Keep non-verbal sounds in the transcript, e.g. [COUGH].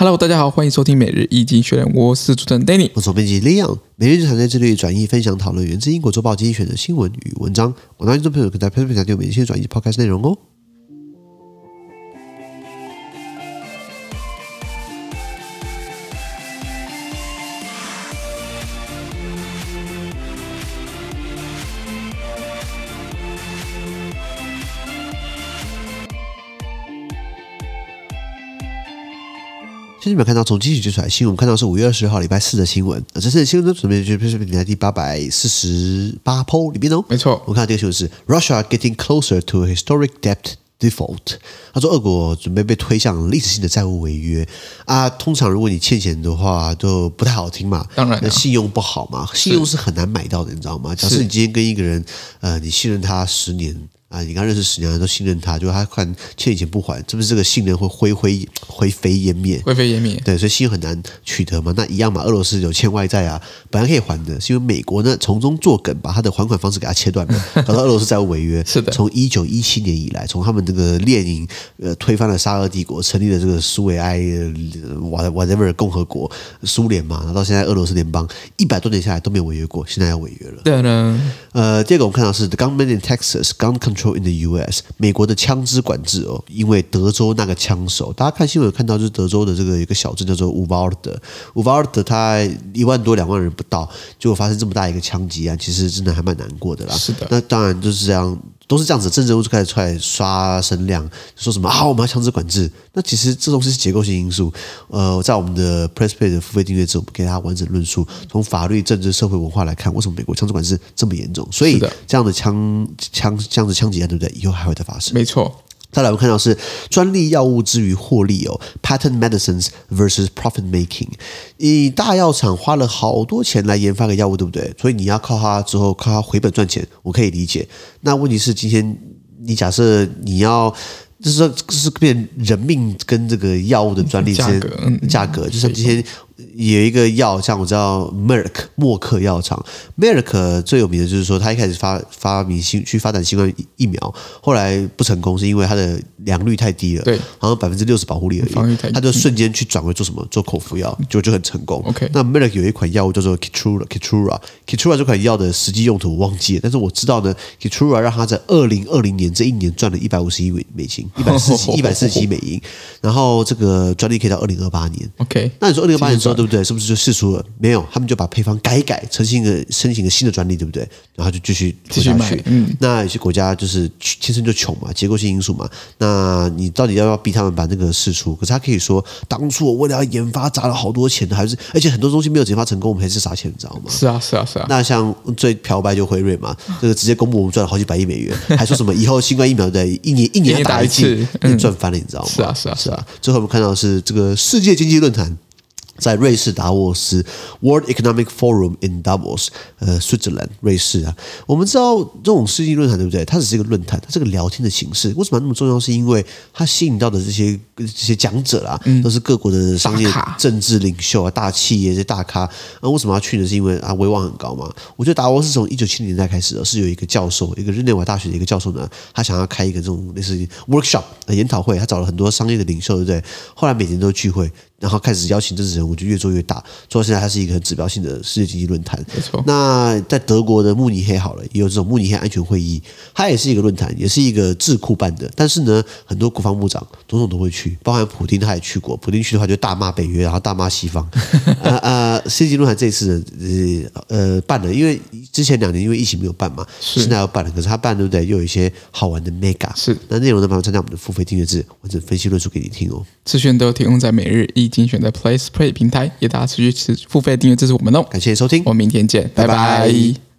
Hello，大家好，欢迎收听每日一经济学人，我是主持人 Danny，我是编辑 Leon，每日日常在这里转译分享讨论源自英国周报经济选的新闻与文章，我欢迎众朋友可在 PressPlay 订阅每日一些转译抛开是内容哦。现在你们看到从经济局出来新闻，看到是五月二十号礼拜四的新闻。这次的新闻呢，准备就是 PressPlay 第八百四十八 po 里面哦。没错，我看到这个新闻是 Russia getting closer to a historic debt default。他说，俄国准备被推向历史性的债务违约啊。通常如果你欠钱的话，就不太好听嘛。当然，那信用不好嘛，信用是很难买到的，你知道吗？假设你今天跟一个人，呃，你信任他十年。啊，你刚认识十年，都信任他，就他看欠你钱不还，是不是这个信任会灰灰灰飞烟灭？灰飞烟灭。对，所以信用很难取得嘛。那一样嘛，俄罗斯有欠外债啊，本来可以还的，是因为美国呢从中作梗，把他的还款方式给他切断了，[LAUGHS] 搞到俄罗斯债务违约。是的。从一九一七年以来，从他们这个列宁呃推翻了沙俄帝国，成立了这个苏维埃 whatever 共和国苏联嘛，然后到现在俄罗斯联邦一百多年下来都没有违约过，现在要违约了。对呢。呃，第二个我们看到是 The government in Texas gun control in the U.S. 美国的枪支管制哦，因为德州那个枪手，大家看新闻有看到，就是德州的这个一个小镇叫做 Uvalde，Uvalde 它一万多两万人不到，结果发生这么大一个枪击案，其实真的还蛮难过的啦。是的，那当然就是这样。都是这样子，政治人物就开始出来刷声量，说什么啊，我们要强制管制。那其实这东西是结构性因素。呃，在我们的 PressPlay 的付费订阅制，我们给大家完整论述，从法律、政治、社会、文化来看，为什么美国枪支管制这么严重？所以这样的枪枪这样的枪击案，对不对？以后还会再发生。没错。再来，我们看到是专利药物之于获利哦，patent medicines versus profit making。你大药厂花了好多钱来研发个药物，对不对？所以你要靠它之后靠它回本赚钱，我可以理解。那问题是，今天你假设你要，就是说，就是变人命跟这个药物的专利之间价格，就像今天。有一个药，像我知道 Merck 默克药厂，Merck 最有名的就是说，他一开始发发明新去发展新冠疫苗，后来不成功，是因为它的良率太低了，对，好像百分之六十保护力而已，他就瞬间去转为做什么做口服药，就就很成功。OK，那 Merck 有一款药物叫做 Keytruda，Keytruda 这款药的实际用途我忘记了，但是我知道呢，Keytruda 让他在二零二零年这一年赚了一百五十亿美金，一百四十 [LAUGHS] 一百四十亿美金，然后这个专利可以到二零二八年。OK，那你说二零二八年之后？对不对？是不是就释出了？没有，他们就把配方改一改，申请一个申请一个新的专利，对不对？然后就继续继续卖。嗯，那有些国家就是天生就穷嘛，结构性因素嘛。那你到底要不要逼他们把那个试出？可是他可以说，当初我为了要研发砸了好多钱，还是而且很多东西没有研发成功，我们还是砸钱，你知道吗？是啊，是啊，是啊。那像最漂白就辉瑞嘛，[LAUGHS] 这个直接公布我们赚了好几百亿美元，还说什么以后新冠疫苗对一年一年打一剂，赚翻了，你知道吗？是啊，是啊，是啊。最后我们看到的是这个世界经济论坛。在瑞士达沃斯 （World Economic Forum in Davos），呃，Switzerland，瑞士啊。我们知道这种世纪论坛对不对？它只是一个论坛，它是个聊天的形式。为什么那么重要？是因为它吸引到的这些这些讲者啊，都是各国的商业、政治领袖啊、大企业这些大咖。那为什么要去呢？是因为啊，威望很高嘛。我觉得达沃斯从一九七零年代开始是有一个教授，一个日内瓦大学的一个教授呢，他想要开一个这种类似 workshop 研讨会，他找了很多商业的领袖，对不对？后来每年都聚会。然后开始邀请政治人物，就越做越大，做到现在，它是一个很指标性的世界经济论坛。没错。那在德国的慕尼黑好了，也有这种慕尼黑安全会议，它也是一个论坛，也是一个智库办的。但是呢，很多国防部长、总统都会去，包含普丁他也去过。普丁去的话，就大骂北约，然后大骂西方。[LAUGHS] 呃呃，世界论坛这一次呢，呃呃办了，因为之前两年因为疫情没有办嘛，现在要办了。可是他办对不对？又有一些好玩的 mega。是。那内容呢，麻烦参加我们的付费订阅制，完整分析论述给你听哦。资讯都提供在每日一。精选的 Play Play 平台，也大家持续持付费订阅支持我们哦，感谢收听，我们明天见，拜拜。拜拜。